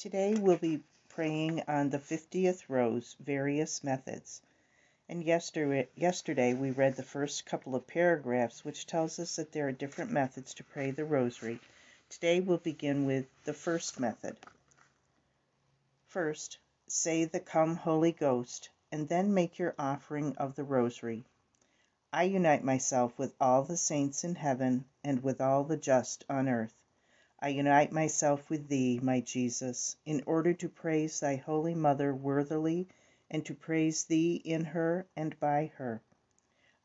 Today we'll be praying on the 50th rose, various methods. And yesterday, yesterday we read the first couple of paragraphs, which tells us that there are different methods to pray the rosary. Today we'll begin with the first method. First, say the Come Holy Ghost, and then make your offering of the rosary. I unite myself with all the saints in heaven and with all the just on earth. I unite myself with Thee, my Jesus, in order to praise Thy Holy Mother worthily and to praise Thee in her and by her.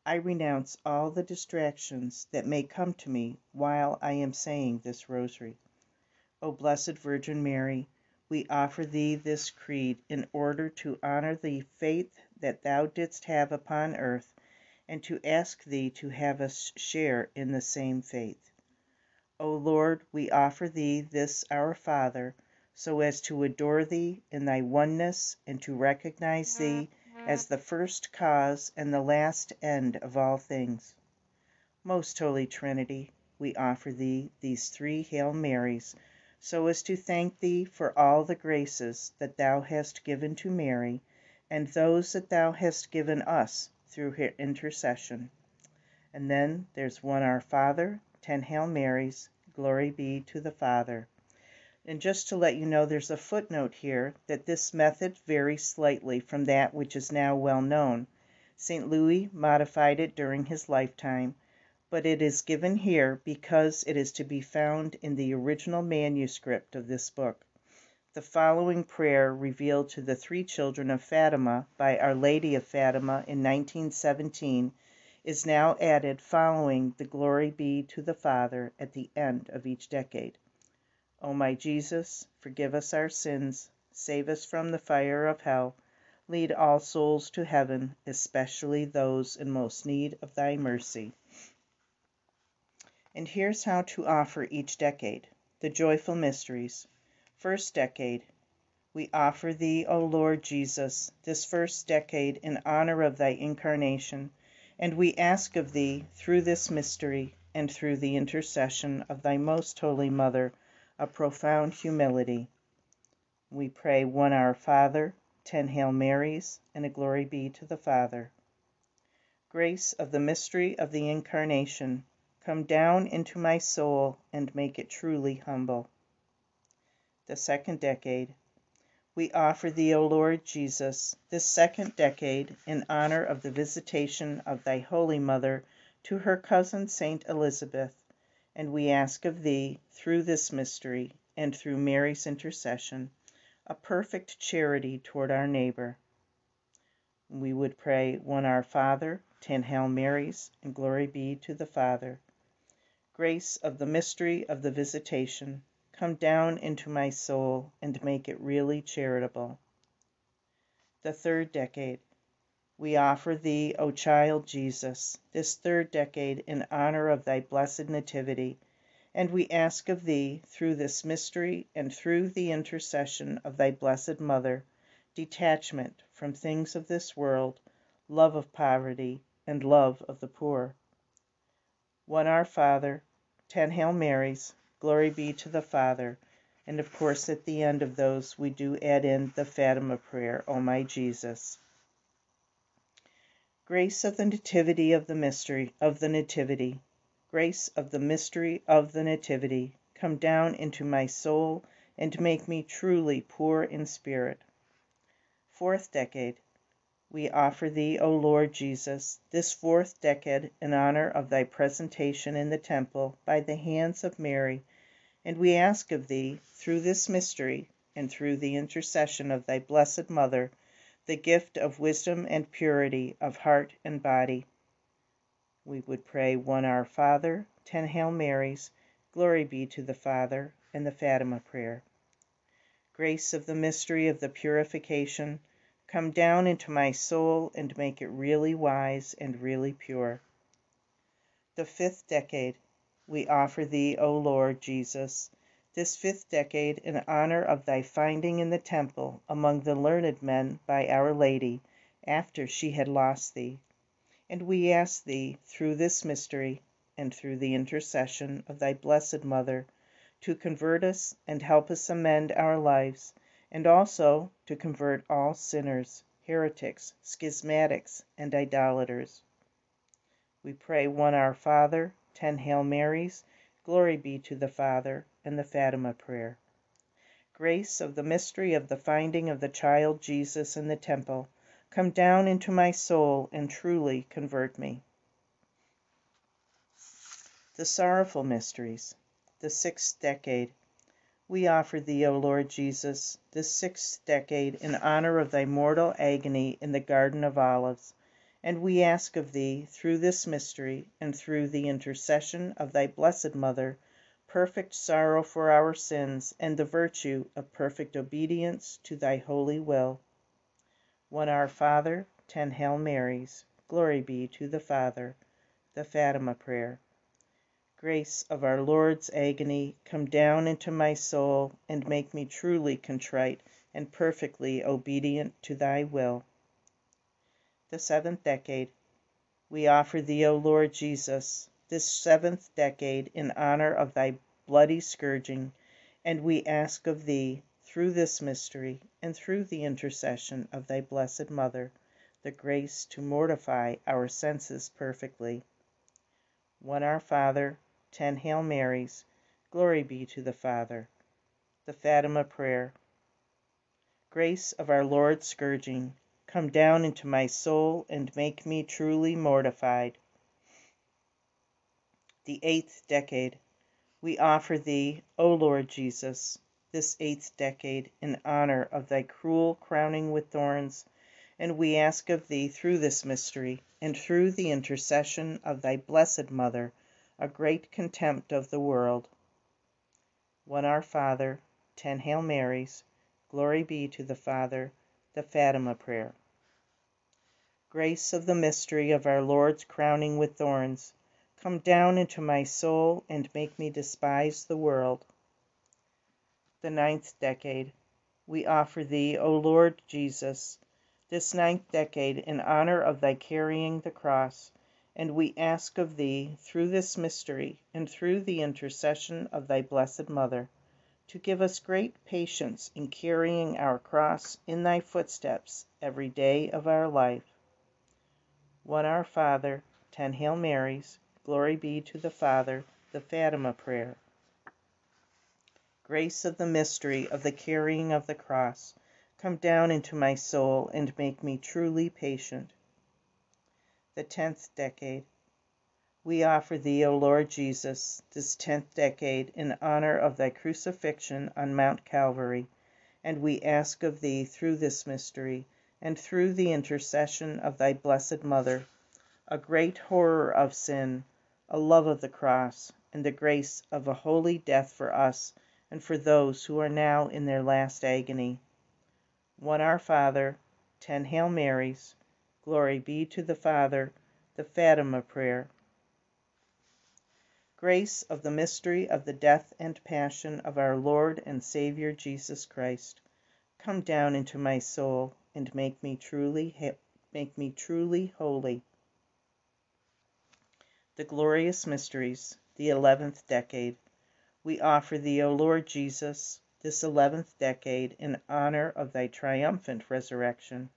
I renounce all the distractions that may come to me while I am saying this rosary. O Blessed Virgin Mary, we offer Thee this creed in order to honor the faith that Thou didst have upon earth and to ask Thee to have us share in the same faith. O Lord, we offer Thee this our Father, so as to adore Thee in Thy oneness and to recognize Thee as the first cause and the last end of all things. Most Holy Trinity, we offer Thee these three Hail Marys, so as to thank Thee for all the graces that Thou hast given to Mary, and those that Thou hast given us through her intercession. And then there's one Our Father, ten Hail Marys, glory be to the Father. And just to let you know, there's a footnote here that this method varies slightly from that which is now well known. St. Louis modified it during his lifetime, but it is given here because it is to be found in the original manuscript of this book. The following prayer revealed to the three children of Fatima by Our Lady of Fatima in 1917 is now added following the Glory be to the Father at the end of each decade. O my Jesus, forgive us our sins, save us from the fire of hell, lead all souls to heaven, especially those in most need of thy mercy. And here's how to offer each decade. The joyful mysteries. First decade. We offer thee, O Lord Jesus, this first decade in honor of thy incarnation, and we ask of thee, through this mystery, and through the intercession of thy most holy Mother, a profound humility. We pray one Our Father, ten Hail Marys, and a glory be to the Father. Grace of the mystery of the Incarnation, come down into my soul and make it truly humble the second decade. We offer thee, O Lord Jesus, this second decade in honor of the visitation of thy Holy Mother to her cousin Saint Elizabeth, and we ask of thee, through this mystery and through Mary's intercession, a perfect charity toward our neighbor. We would pray one Our Father, ten Hail Marys, and glory be to the Father. Grace of the mystery of the visitation come down into my soul and make it really charitable. The third decade. We offer thee, O child Jesus, this third decade in honor of thy blessed nativity, and we ask of thee, through this mystery and through the intercession of thy blessed Mother, detachment from things of this world, love of poverty, and love of the poor. One Our Father, ten Hail Marys, Glory be to the Father. And of course, at the end of those, we do add in the Fatima prayer, O my Jesus. Grace of the Nativity of the Mystery of the Nativity. Grace of the mystery of the Nativity, come down into my soul and make me truly poor in spirit. Fourth decade. We offer thee, O Lord Jesus, this fourth decade in honor of thy presentation in the temple by the hands of Mary, and we ask of thee, through this mystery, and through the intercession of thy blessed Mother, the gift of wisdom and purity of heart and body. We would pray one Our Father, ten Hail Marys, glory be to the Father, and the Fatima prayer. Grace of the mystery of the purification, Come down into my soul and make it really wise and really pure. The fifth decade. We offer thee, O Lord Jesus, this fifth decade in honor of thy finding in the temple among the learned men by Our Lady, after she had lost thee. And we ask thee, through this mystery, and through the intercession of thy blessed Mother, to convert us and help us amend our lives, and also to convert all sinners, heretics, schismatics, and idolaters. We pray one Our Father, ten Hail Marys, glory be to the Father, and the Fatima prayer. Grace of the mystery of the finding of the child Jesus in the temple, come down into my soul and truly convert me. The sorrowful mysteries. The sixth decade. We offer thee, O Lord Jesus, this sixth decade in honor of thy mortal agony in the Garden of Olives, and we ask of thee, through this mystery, and through the intercession of thy blessed Mother, perfect sorrow for our sins and the virtue of perfect obedience to thy holy will. One Our Father, ten Hail Marys, glory be to the Father. The Fatima Prayer grace of our Lord's agony, come down into my soul, and make me truly contrite and perfectly obedient to thy will. The seventh decade. We offer thee, O Lord Jesus, this seventh decade in honor of thy bloody scourging, and we ask of thee, through this mystery, and through the intercession of thy blessed Mother, the grace to mortify our senses perfectly. One Our Father, ten Hail Marys, glory be to the Father. The Fatima Prayer. Grace of our Lord's scourging, come down into my soul and make me truly mortified. The eighth decade. We offer thee, O Lord Jesus, this eighth decade in honor of thy cruel crowning with thorns, and we ask of thee through this mystery, and through the intercession of thy blessed Mother, a great contempt of the world. One Our Father, ten Hail Marys, glory be to the Father, the Fatima Prayer. Grace of the mystery of our Lord's crowning with thorns, come down into my soul and make me despise the world. The ninth decade. We offer thee, O Lord Jesus, this ninth decade in honor of thy carrying the cross and we ask of thee, through this mystery, and through the intercession of thy blessed Mother, to give us great patience in carrying our cross in thy footsteps every day of our life. One Our Father, ten Hail Marys, glory be to the Father, the Fatima Prayer. Grace of the mystery of the carrying of the cross, come down into my soul and make me truly patient the tenth decade. We offer thee, O Lord Jesus, this tenth decade in honor of thy crucifixion on Mount Calvary, and we ask of thee through this mystery, and through the intercession of thy blessed Mother, a great horror of sin, a love of the cross, and the grace of a holy death for us and for those who are now in their last agony. One Our Father, ten Hail Marys, Glory be to the Father. The Fatima Prayer. Grace of the mystery of the death and passion of our Lord and Savior Jesus Christ, come down into my soul and make me truly make me truly holy. The glorious mysteries, the eleventh decade. We offer thee, O Lord Jesus, this eleventh decade in honor of thy triumphant resurrection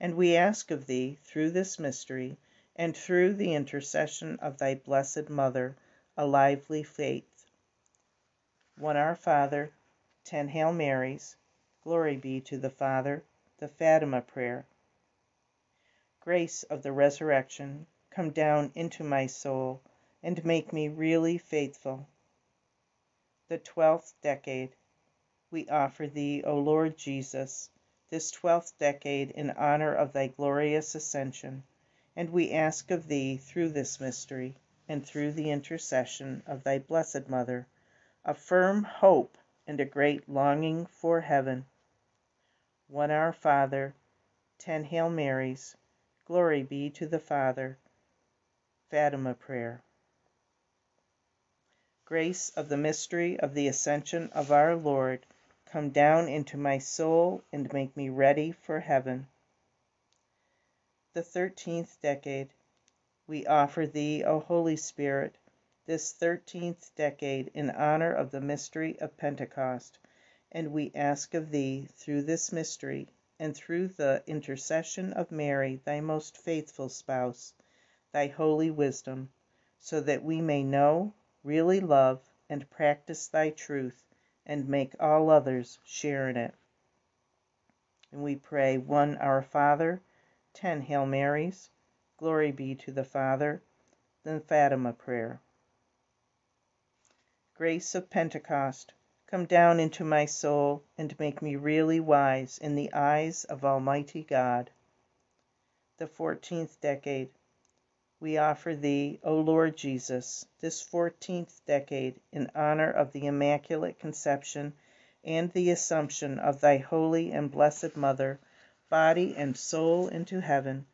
and we ask of thee, through this mystery, and through the intercession of thy blessed Mother, a lively faith. One Our Father, ten Hail Marys, glory be to the Father, the Fatima Prayer. Grace of the resurrection, come down into my soul, and make me really faithful. The twelfth decade. We offer thee, O Lord Jesus, this twelfth decade in honor of thy glorious ascension, and we ask of thee through this mystery, and through the intercession of thy blessed Mother, a firm hope and a great longing for heaven. One Our Father, ten Hail Marys, glory be to the Father. Fatima Prayer. Grace of the mystery of the ascension of our Lord Come down into my soul and make me ready for heaven. The thirteenth decade. We offer thee, O Holy Spirit, this thirteenth decade in honor of the mystery of Pentecost, and we ask of Thee, through this mystery, and through the intercession of Mary, Thy most faithful spouse, Thy holy wisdom, so that we may know, really love, and practice Thy truth, and make all others share in it. And we pray one Our Father, ten Hail Marys, glory be to the Father, then Fatima prayer. Grace of Pentecost, come down into my soul and make me really wise in the eyes of Almighty God. The fourteenth decade. We offer Thee, O Lord Jesus, this fourteenth decade in honor of the Immaculate Conception and the Assumption of Thy Holy and Blessed Mother, body and soul into heaven,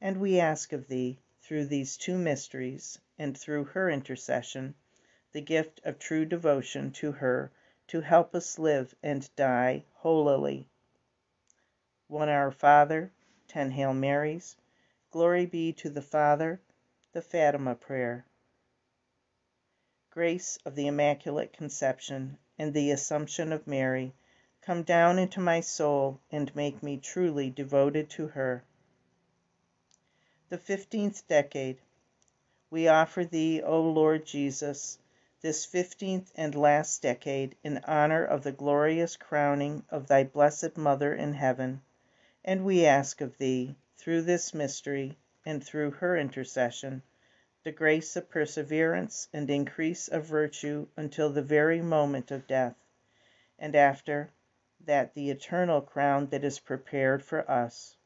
and we ask of Thee, through these two mysteries, and through her intercession, the gift of true devotion to her to help us live and die holily. One Our Father, ten Hail Marys, glory be to the Father, the Fatima prayer. Grace of the Immaculate Conception and the Assumption of Mary, come down into my soul and make me truly devoted to her. The fifteenth decade. We offer Thee, O Lord Jesus, this fifteenth and last decade in honor of the glorious crowning of thy blessed Mother in heaven, and we ask of thee, through this mystery, and through her intercession, the grace of perseverance and increase of virtue until the very moment of death, and after that the eternal crown that is prepared for us.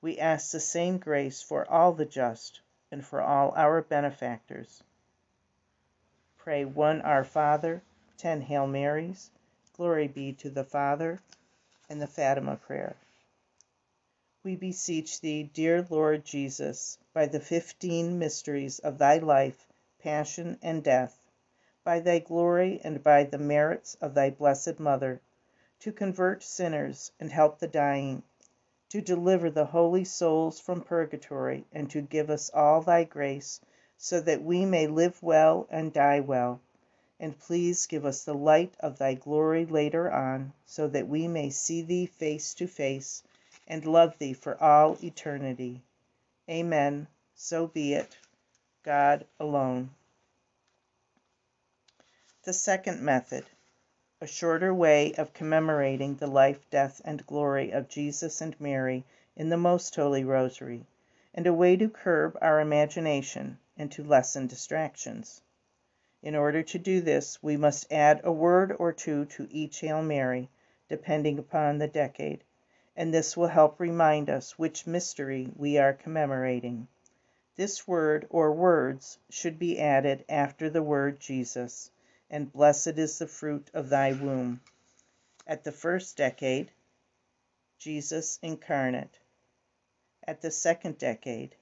We ask the same grace for all the just and for all our benefactors Pray one Our Father, ten Hail Marys, glory be to the Father, and the Fatima prayer. We beseech Thee, dear Lord Jesus, by the fifteen mysteries of Thy life, passion, and death, by Thy glory and by the merits of Thy blessed Mother, to convert sinners and help the dying, to deliver the holy souls from purgatory, and to give us all Thy grace so that we may live well and die well. And please give us the light of thy glory later on, so that we may see thee face to face and love thee for all eternity. Amen. So be it. God alone. The second method, a shorter way of commemorating the life, death, and glory of Jesus and Mary in the Most Holy Rosary, and a way to curb our imagination and to lessen distractions. In order to do this, we must add a word or two to each Hail Mary, depending upon the decade, and this will help remind us which mystery we are commemorating. This word or words should be added after the word Jesus, and blessed is the fruit of thy womb. At the first decade, Jesus incarnate. At the second decade,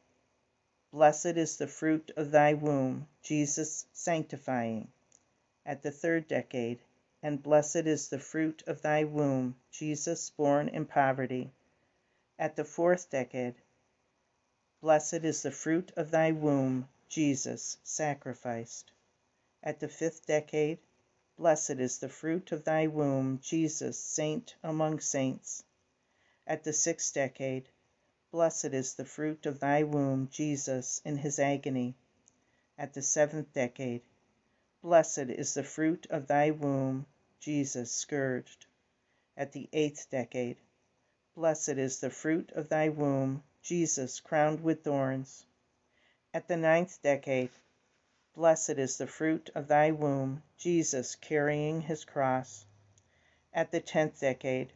Blessed is the fruit of thy womb, Jesus sanctifying. At the third decade, and blessed is the fruit of thy womb, Jesus born in poverty. At the fourth decade, blessed is the fruit of thy womb, Jesus sacrificed. At the fifth decade, blessed is the fruit of thy womb, Jesus saint among saints. At the sixth decade, Blessed is the fruit of thy womb, Jesus, in his agony. At the seventh decade, Blessed is the fruit of thy womb, Jesus, scourged. At the eighth decade, Blessed is the fruit of thy womb, Jesus, crowned with thorns. At the ninth decade, Blessed is the fruit of thy womb, Jesus, carrying his cross. At the tenth decade,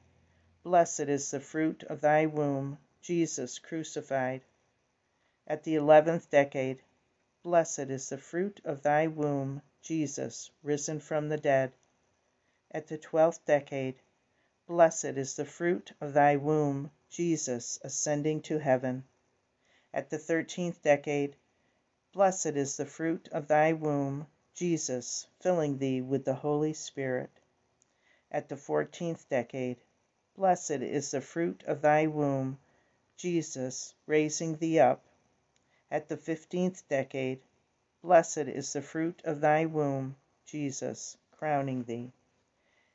Blessed is the fruit of thy womb, Jesus crucified. At the eleventh decade, blessed is the fruit of thy womb, Jesus, risen from the dead. At the twelfth decade, blessed is the fruit of thy womb, Jesus, ascending to heaven. At the thirteenth decade, blessed is the fruit of thy womb, Jesus, filling thee with the Holy Spirit. At the fourteenth decade, blessed is the fruit of thy womb, Jesus raising thee up. At the fifteenth decade, Blessed is the fruit of thy womb, Jesus, crowning thee.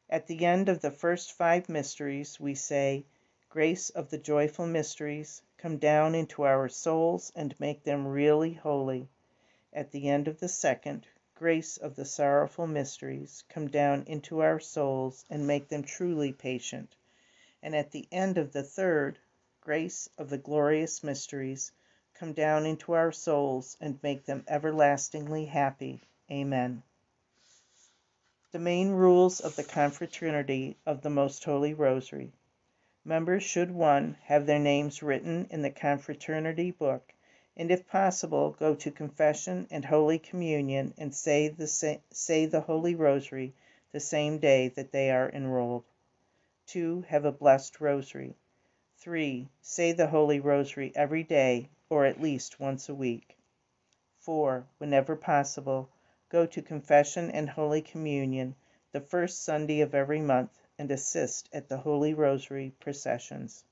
At the end of the first five mysteries we say, Grace of the joyful mysteries, come down into our souls and make them really holy. At the end of the second, Grace of the sorrowful mysteries, come down into our souls and make them truly patient. And at the end of the third, Grace of the glorious mysteries, come down into our souls and make them everlastingly happy. Amen. The main rules of the Confraternity of the Most Holy Rosary. Members should 1. Have their names written in the Confraternity book, and if possible go to confession and Holy Communion and say the, say the Holy Rosary the same day that they are enrolled. 2. Have a blessed Rosary. 3. Say the Holy Rosary every day or at least once a week. 4. Whenever possible, go to confession and Holy Communion the first Sunday of every month and assist at the Holy Rosary processions.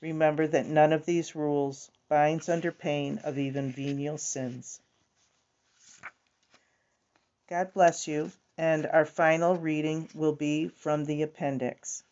Remember that none of these rules binds under pain of even venial sins. God bless you, and our final reading will be from the appendix.